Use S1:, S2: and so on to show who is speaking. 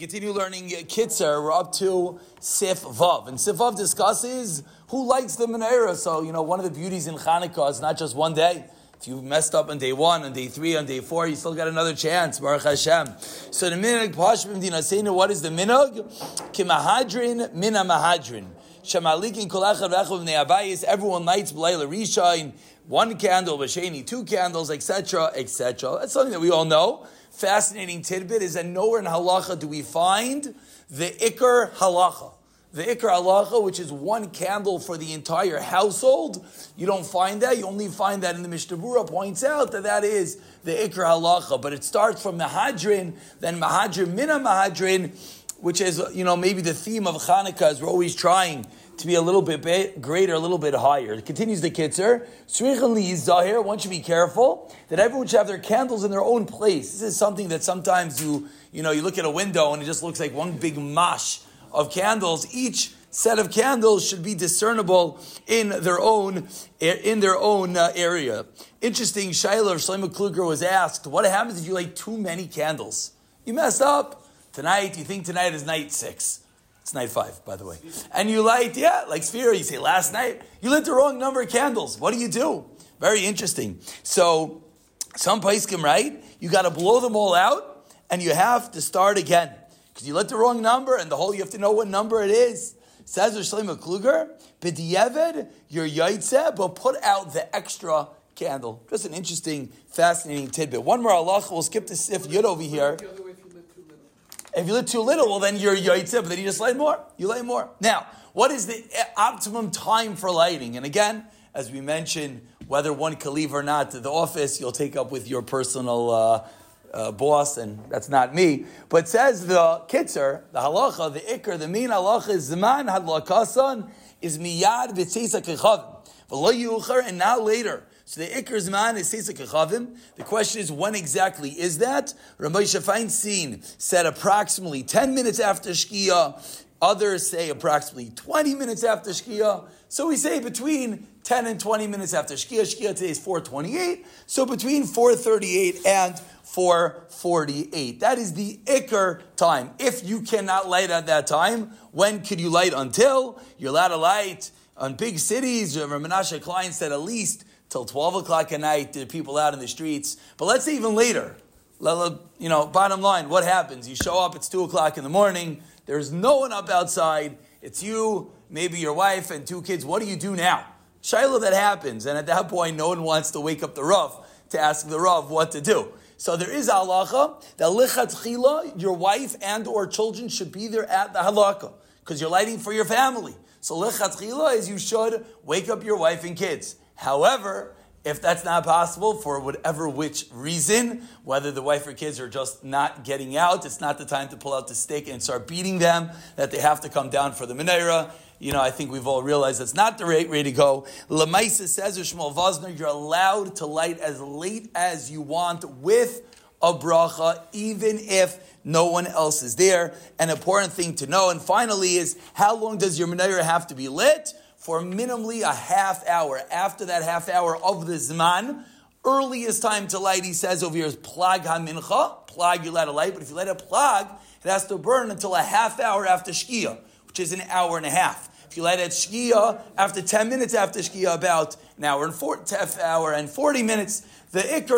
S1: continue learning Kitzur. We're up to Sif Vav. And Sif Vav discusses who lights the menorah. So, you know, one of the beauties in Hanukkah is not just one day. If you messed up on day one, on day three, on day four, you still got another chance. Baruch Hashem. So the minhag pashmim dinasenu. What is the minhag? Kimahadrin mina mahadrin. Shamalikin kolachad v'achav ne'abayis. Everyone lights b'layla rishain. One candle, b'sheni, two candles, etc., etc. That's something that we all know fascinating tidbit is that nowhere in halacha do we find the ikar halacha. The ikar halacha, which is one candle for the entire household, you don't find that. You only find that in the Mishnah points out that that is the ikar halacha. But it starts from Mahadrin, then Mahadrin mina Mahadrin, which is, you know, maybe the theme of Hanukkah is we're always trying to be a little bit greater, a little bit higher. It continues the kitzur. Zahir, one should be careful that everyone should have their candles in their own place. This is something that sometimes you, you know, you look at a window and it just looks like one big mash of candles. Each set of candles should be discernible in their own in their own uh, area. Interesting. Shiloh Shlomo Kluger was asked, "What happens if you light too many candles? You mess up tonight. You think tonight is night six. It's night five, by the way. And you light, yeah, like Sphere, you say last night, you lit the wrong number of candles. What do you do? Very interesting. So, some paiskim, right? You got to blow them all out and you have to start again. Because you lit the wrong number and the whole, you have to know what number it is. Says Shlomo Kluger, B'diyeved, your yaitze, but put out the extra candle. Just an interesting, fascinating tidbit. One more Allah, we'll skip the sif yud over here. If you lit too little, well, then you're yaitze, but then you just light more. You light more. Now, what is the optimum time for lighting? And again, as we mentioned, whether one can leave or not to the office, you'll take up with your personal uh, uh, boss, and that's not me. But says the kitzur, the halacha, the ikr, the mean halacha is zman hadlakasan is miyad b'tzeisa kechavim. And now later, so the Iker Zman is Sisa Kechavim. The question is, when exactly is that? Rabbi Feinstein said approximately 10 minutes after Shkia. Others say approximately 20 minutes after Shkia. So we say between 10 and 20 minutes after Shkia. Shkia today is 428. So between 438 and 448. That is the Iker time. If you cannot light at that time, when could you light until? You're allowed to light on big cities. Menashe Klein said at least till 12 o'clock at night, are people out in the streets. But let's say even later. You know, bottom line, what happens? You show up, it's 2 o'clock in the morning, there's no one up outside, it's you, maybe your wife, and two kids. What do you do now? Shiloh, that happens. And at that point, no one wants to wake up the Rav to ask the Rav what to do. So there is halacha that lichatchila, your wife and or children should be there at the halakha because you're lighting for your family. So lichatchila is you should wake up your wife and kids. However, if that's not possible for whatever which reason, whether the wife or kids are just not getting out, it's not the time to pull out the stick and start beating them, that they have to come down for the menorah. You know, I think we've all realized that's not the right way to go. Lamaisa says, Shmuel Vosner, you're allowed to light as late as you want with a bracha, even if no one else is there. An important thing to know. And finally is, how long does your menorah have to be lit? for minimally a half hour. After that half hour of the Zman, earliest time to light, he says over here, is Plag HaMincha. Plag, you light a light, but if you light a Plag, it has to burn until a half hour after Shkia, which is an hour and a half. If you light at Shkia, after 10 minutes after Shkia, about an hour and four, hour and 40 minutes, the is